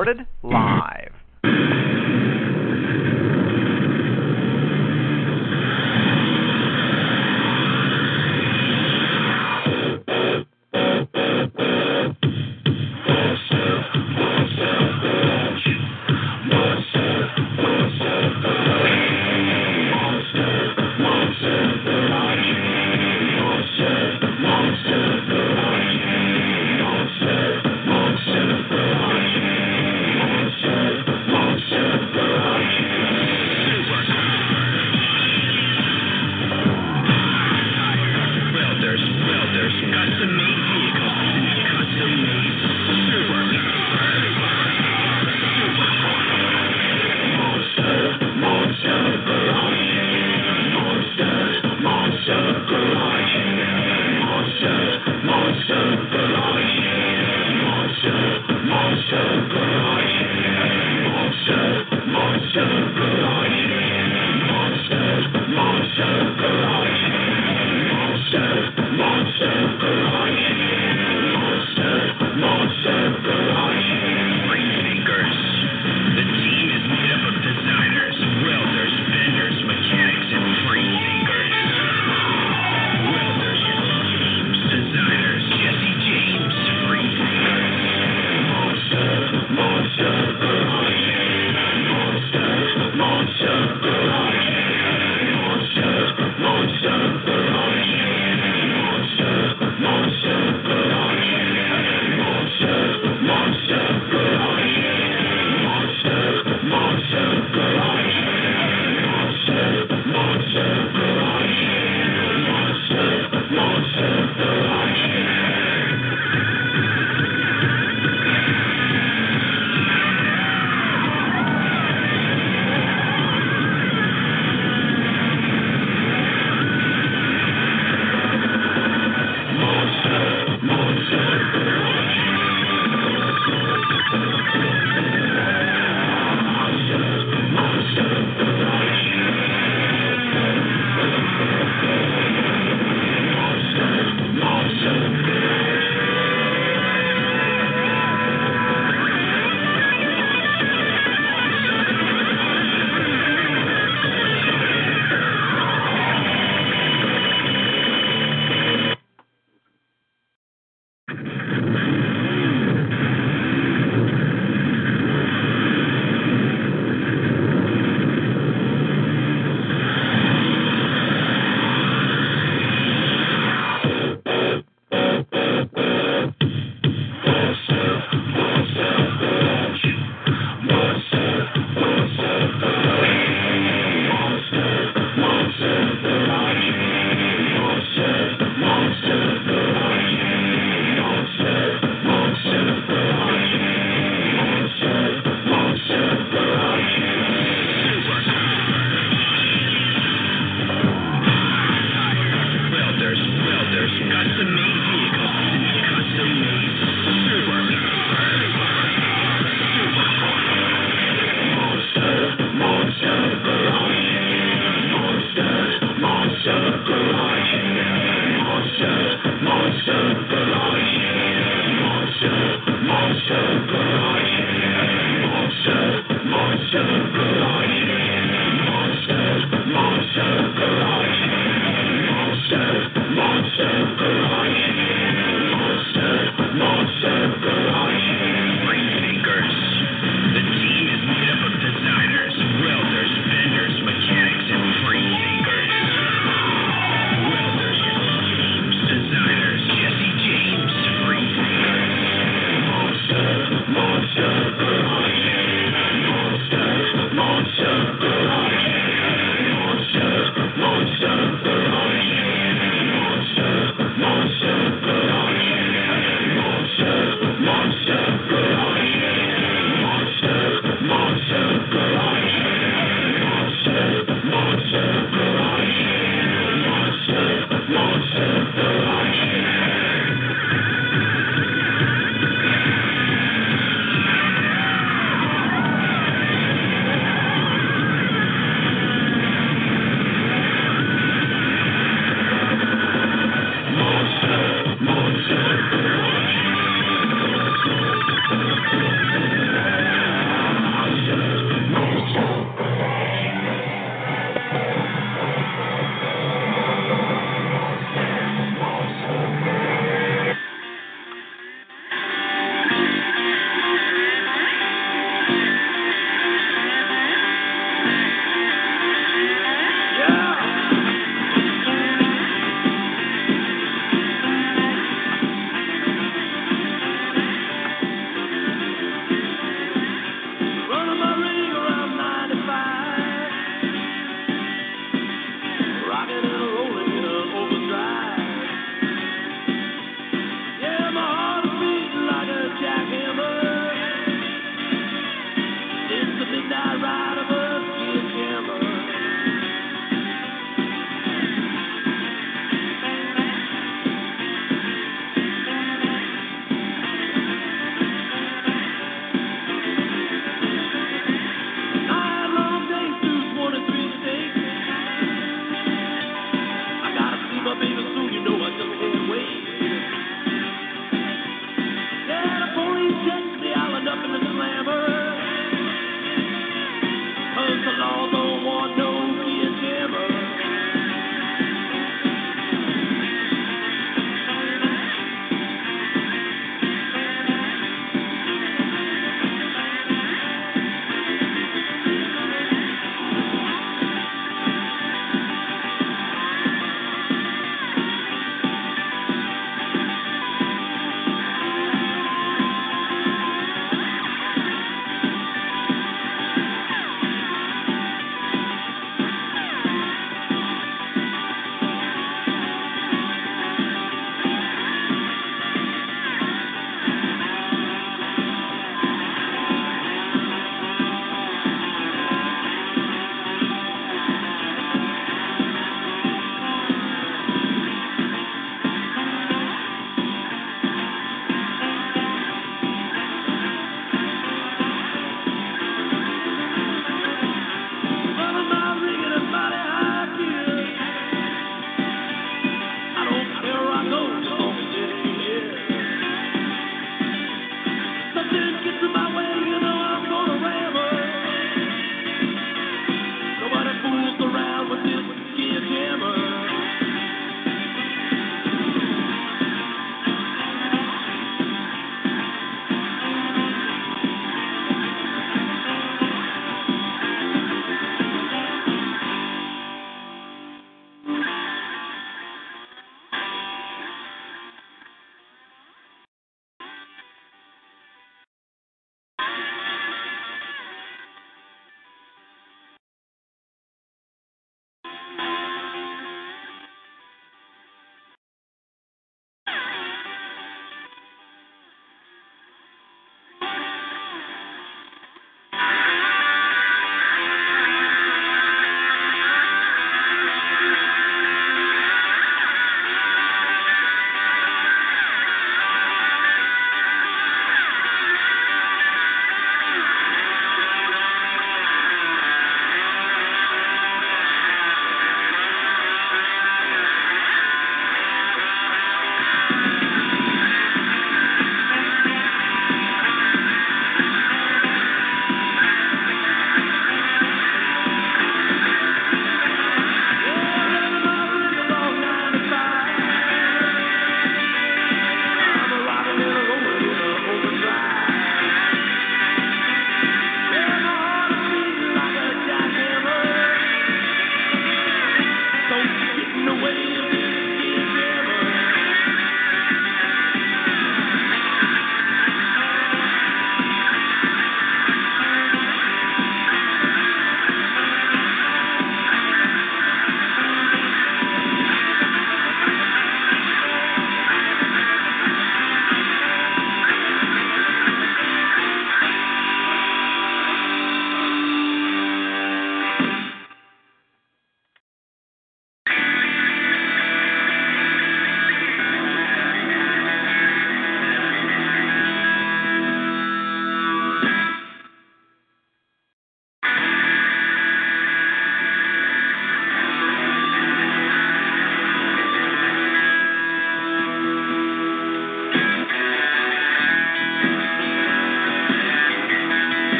Recorded mm-hmm. live.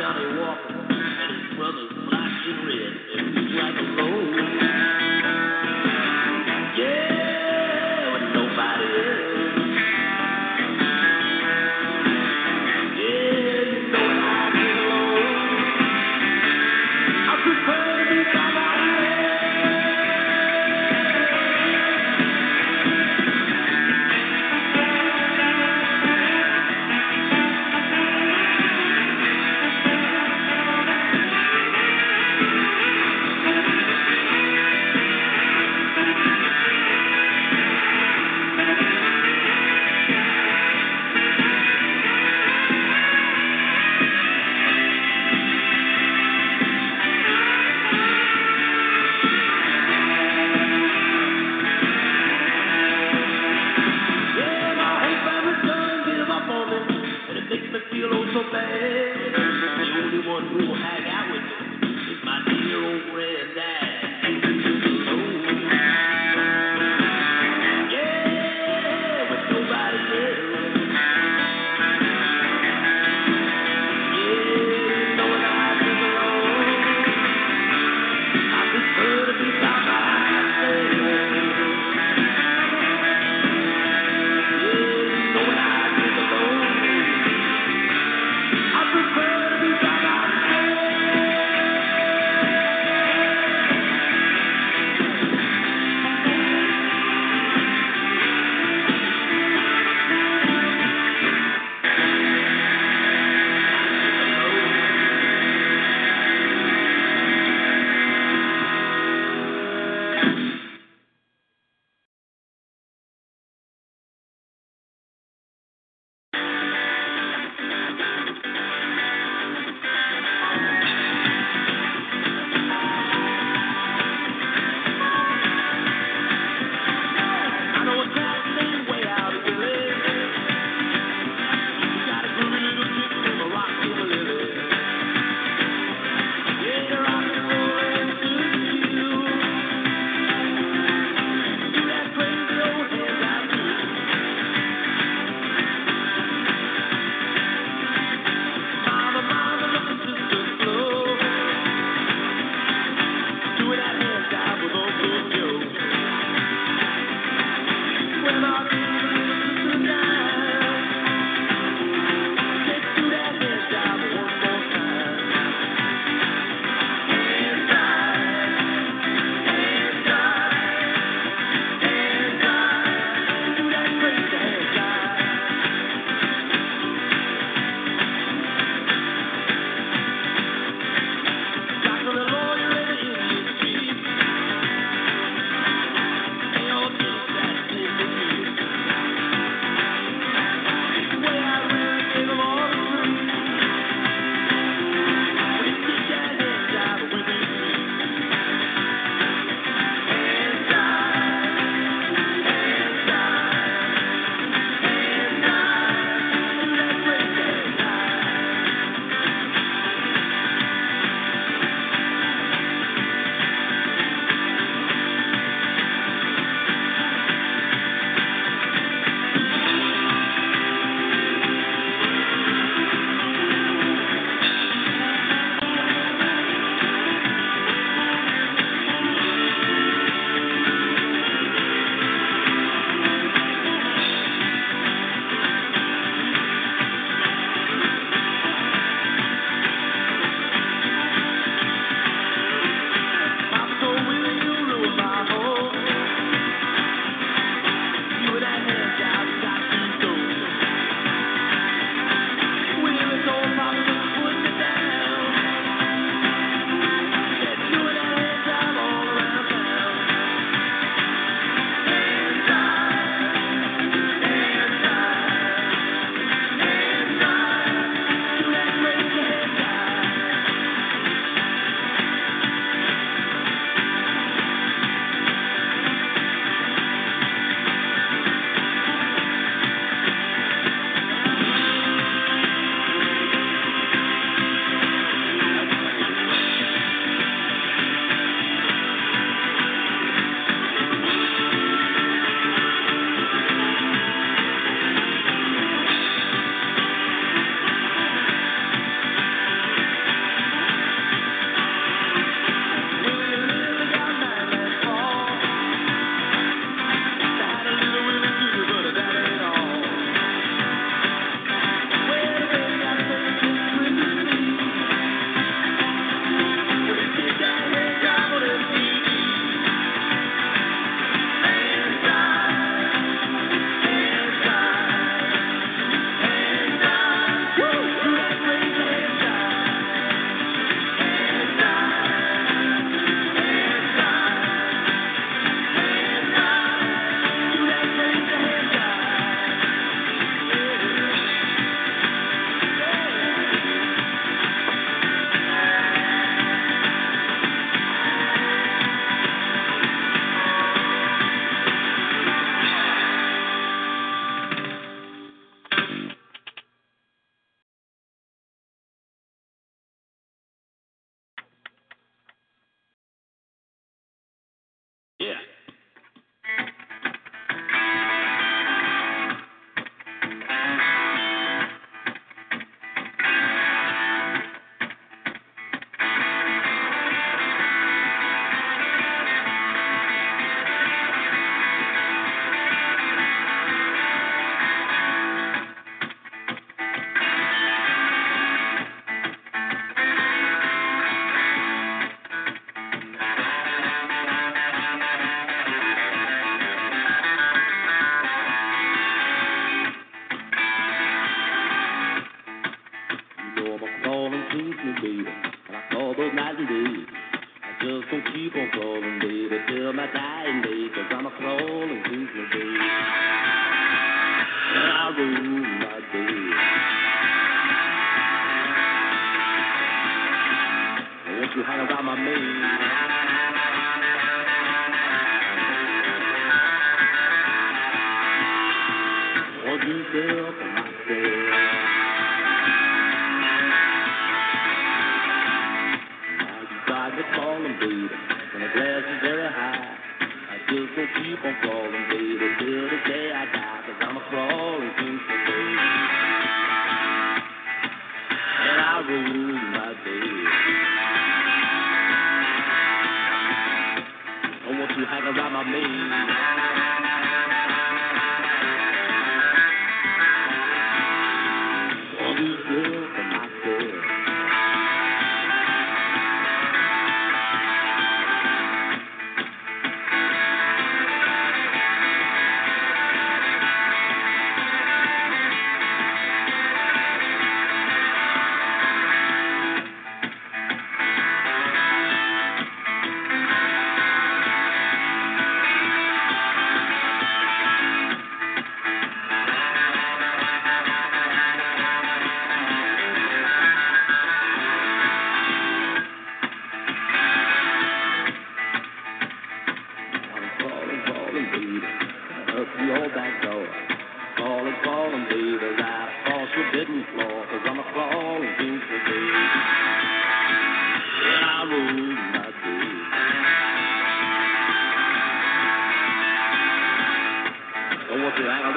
pal Johnny Walker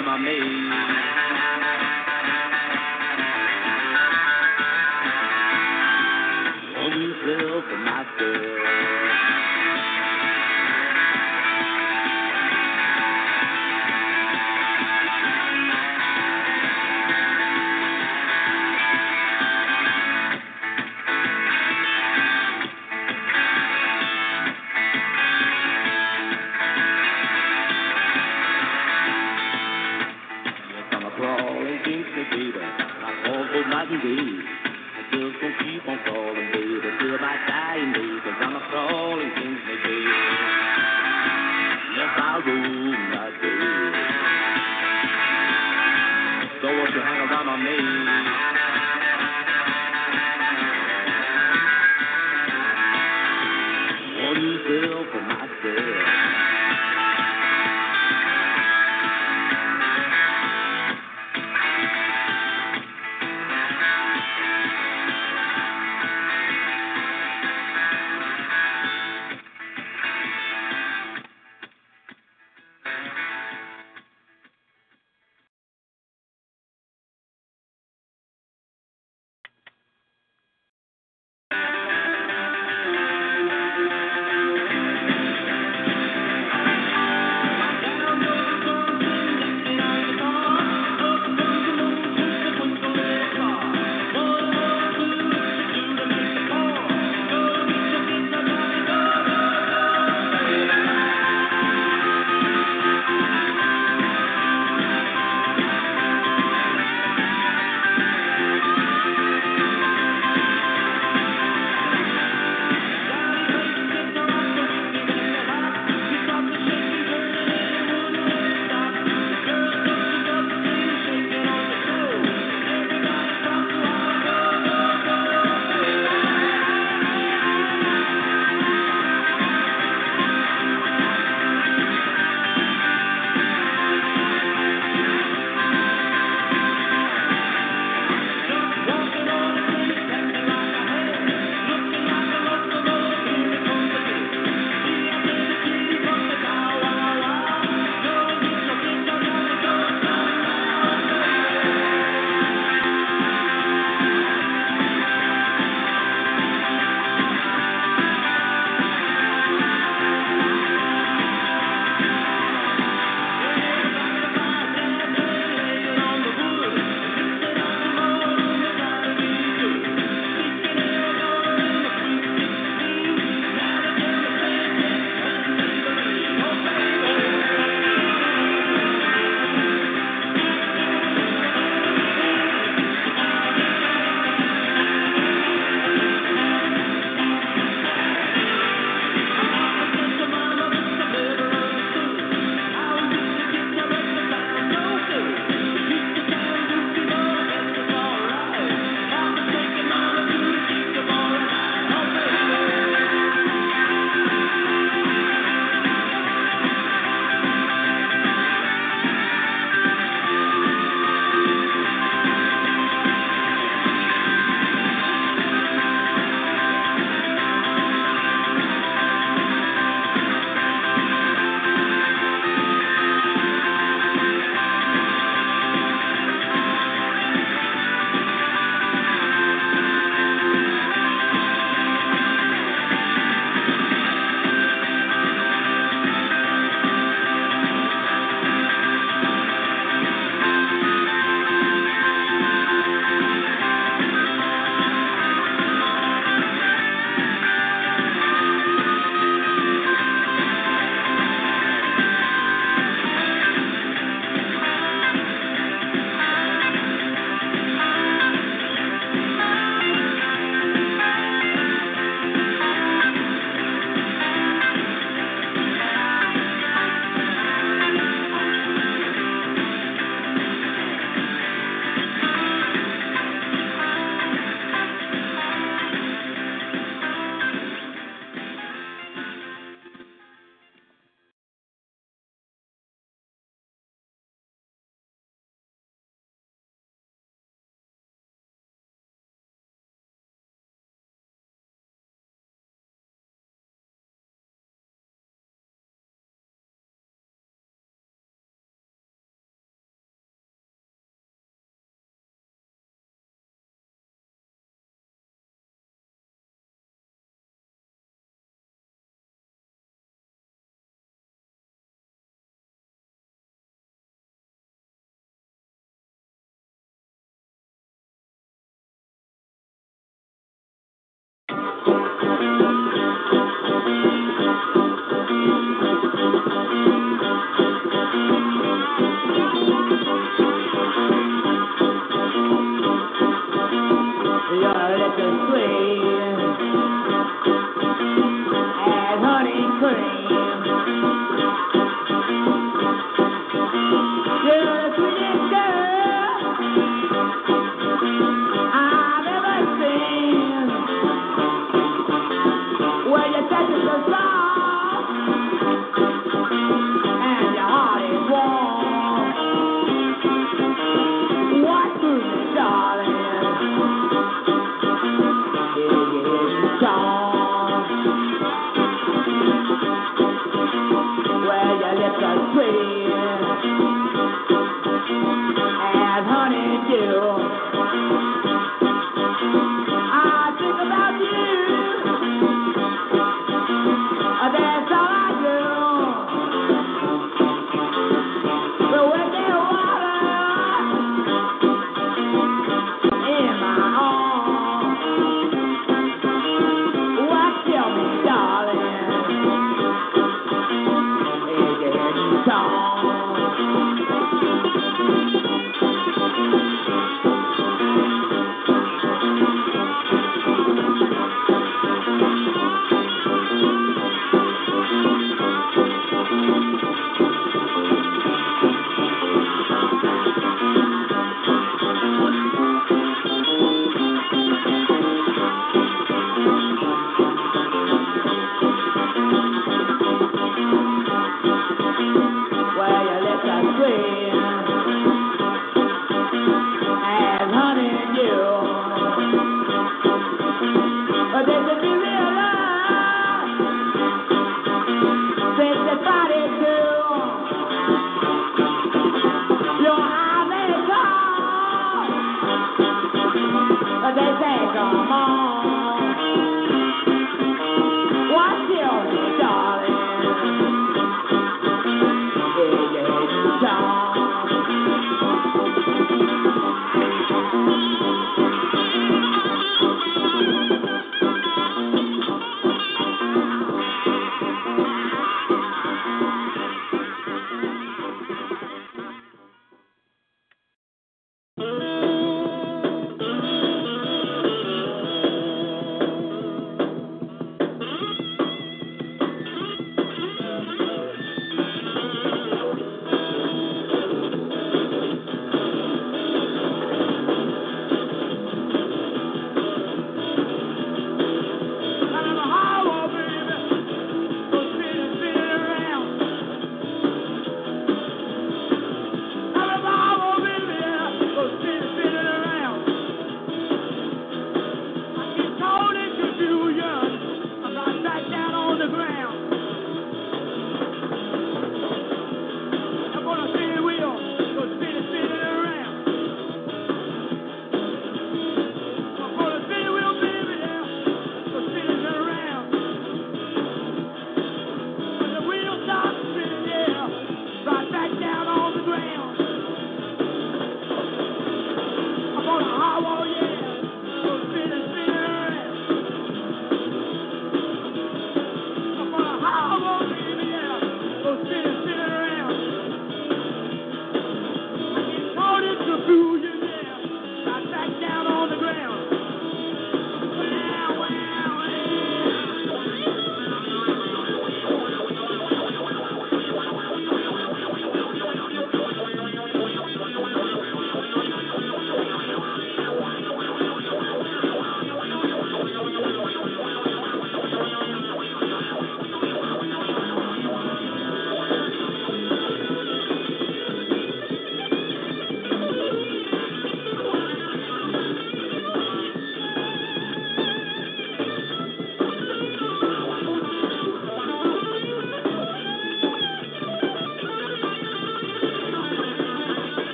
my maid. Want for myself.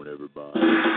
On, everybody.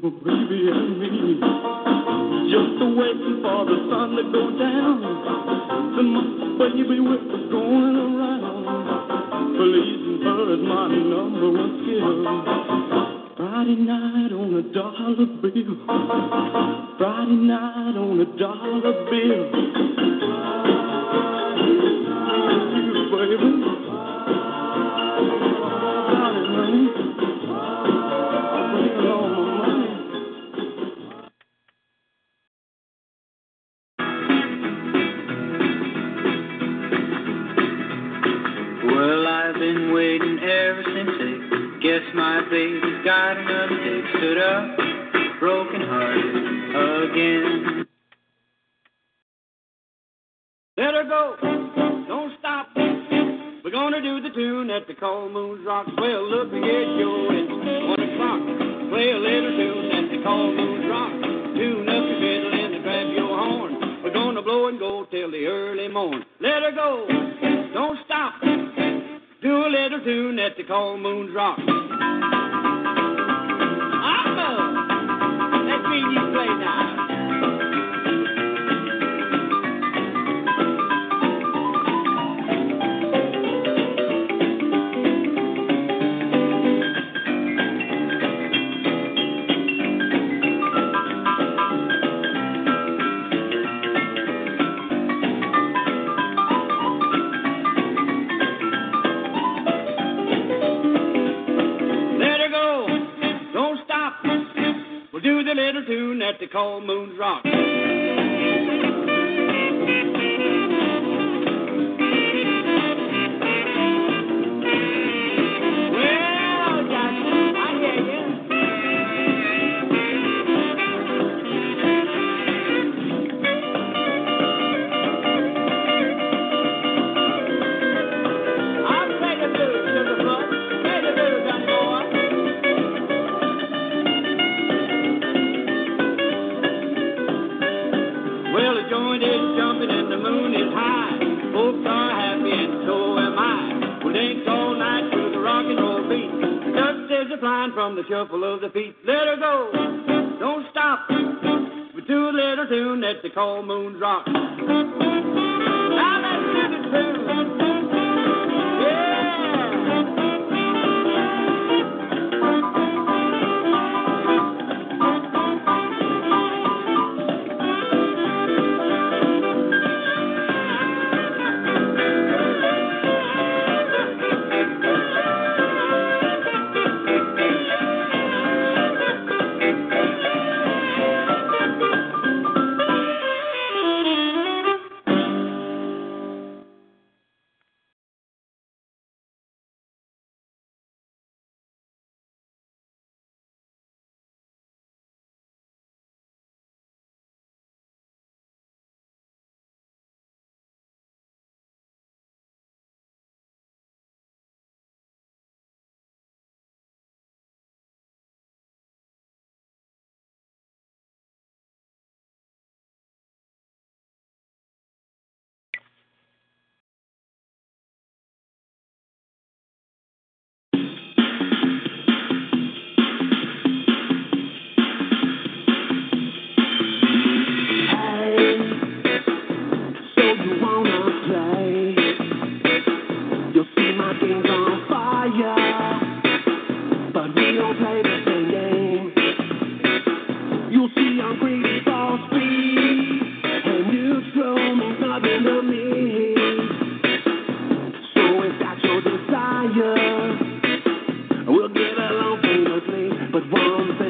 Baby, and me, just waiting for the sun to go down. The baby, with us going around. Pleasing her is my number one skill. Friday night on a dollar bill. Friday night on a dollar bill. gonna do the tune at the Cold Moon Rocks. Well, look, we get your it's one o'clock. Play a little tune at the Cold Moon Rocks. Tune up your fiddle and grab your horn. We're gonna blow and go till the early morn. Let her go, don't stop. Do a little tune at the Cold Moon Rocks. I'm Let's you play now. a little tune that they call Moon's Rock. flying from the shuffle of the feet. Let her go. Don't stop. With too little tune that they call moon rock. Now let's do the tune. on the bench.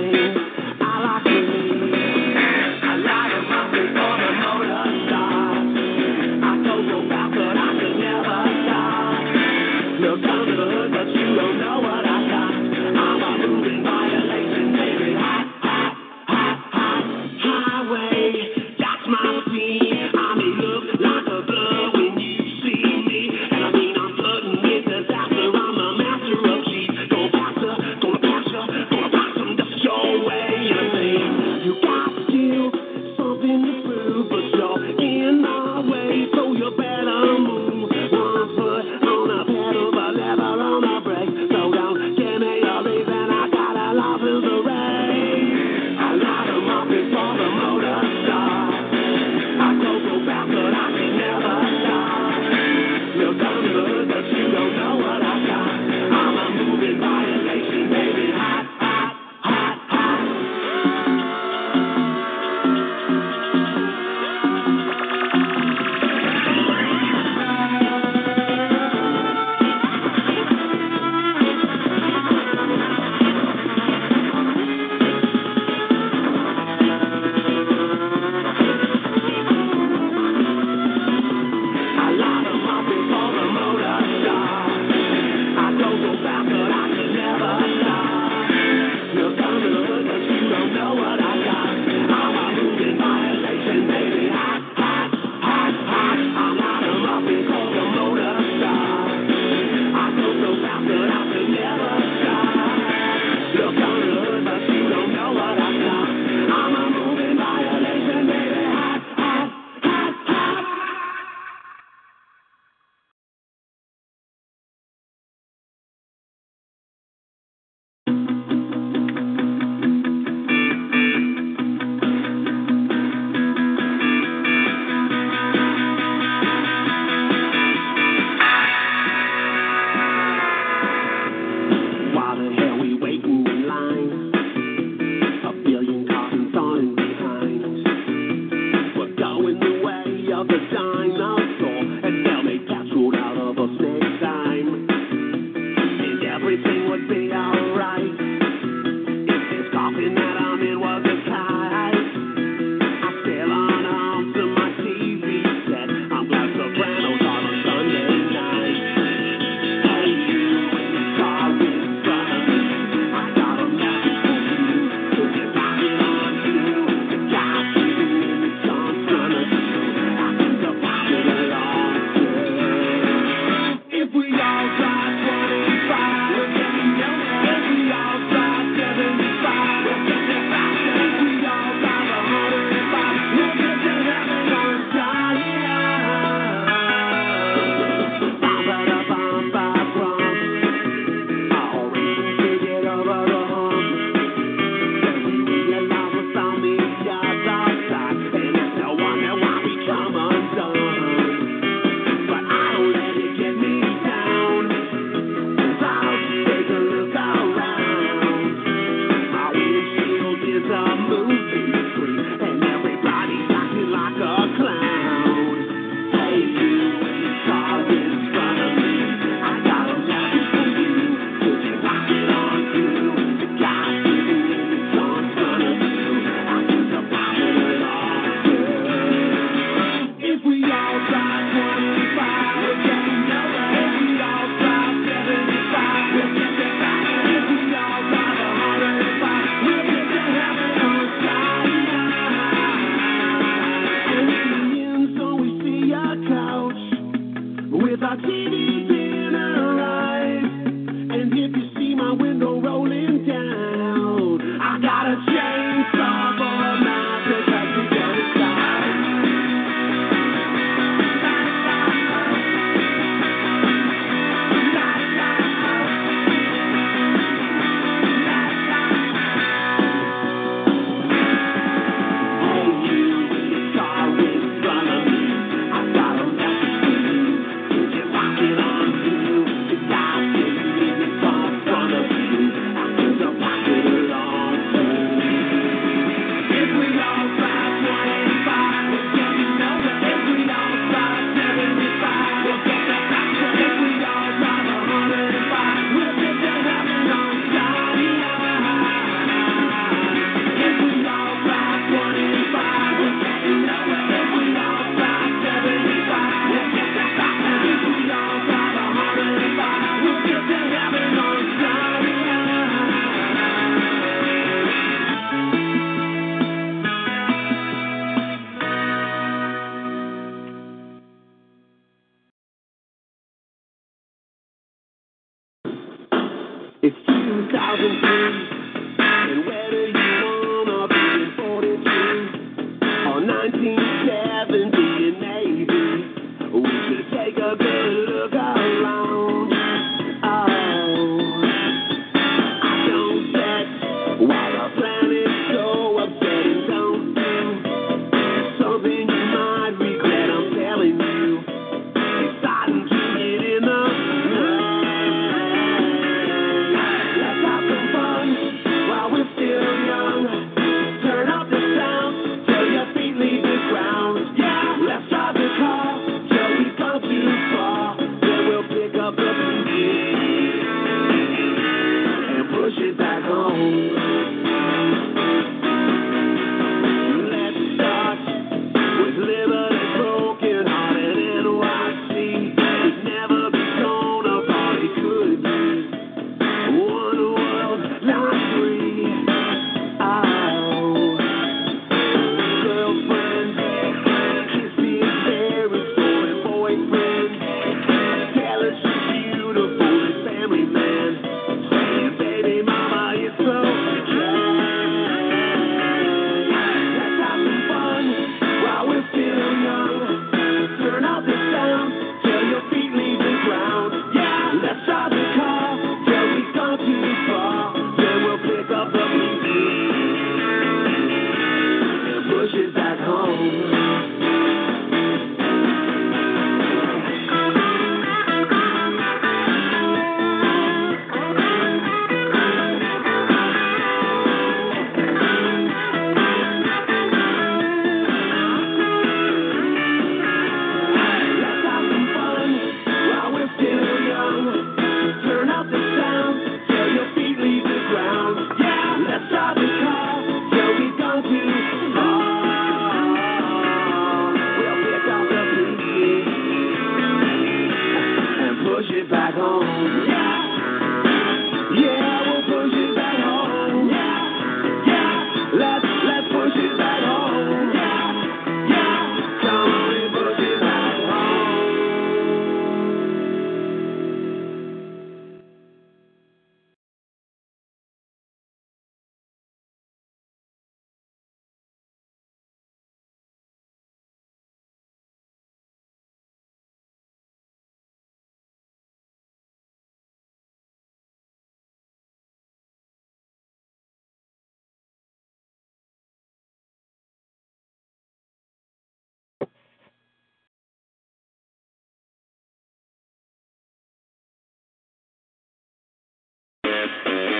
Thank you.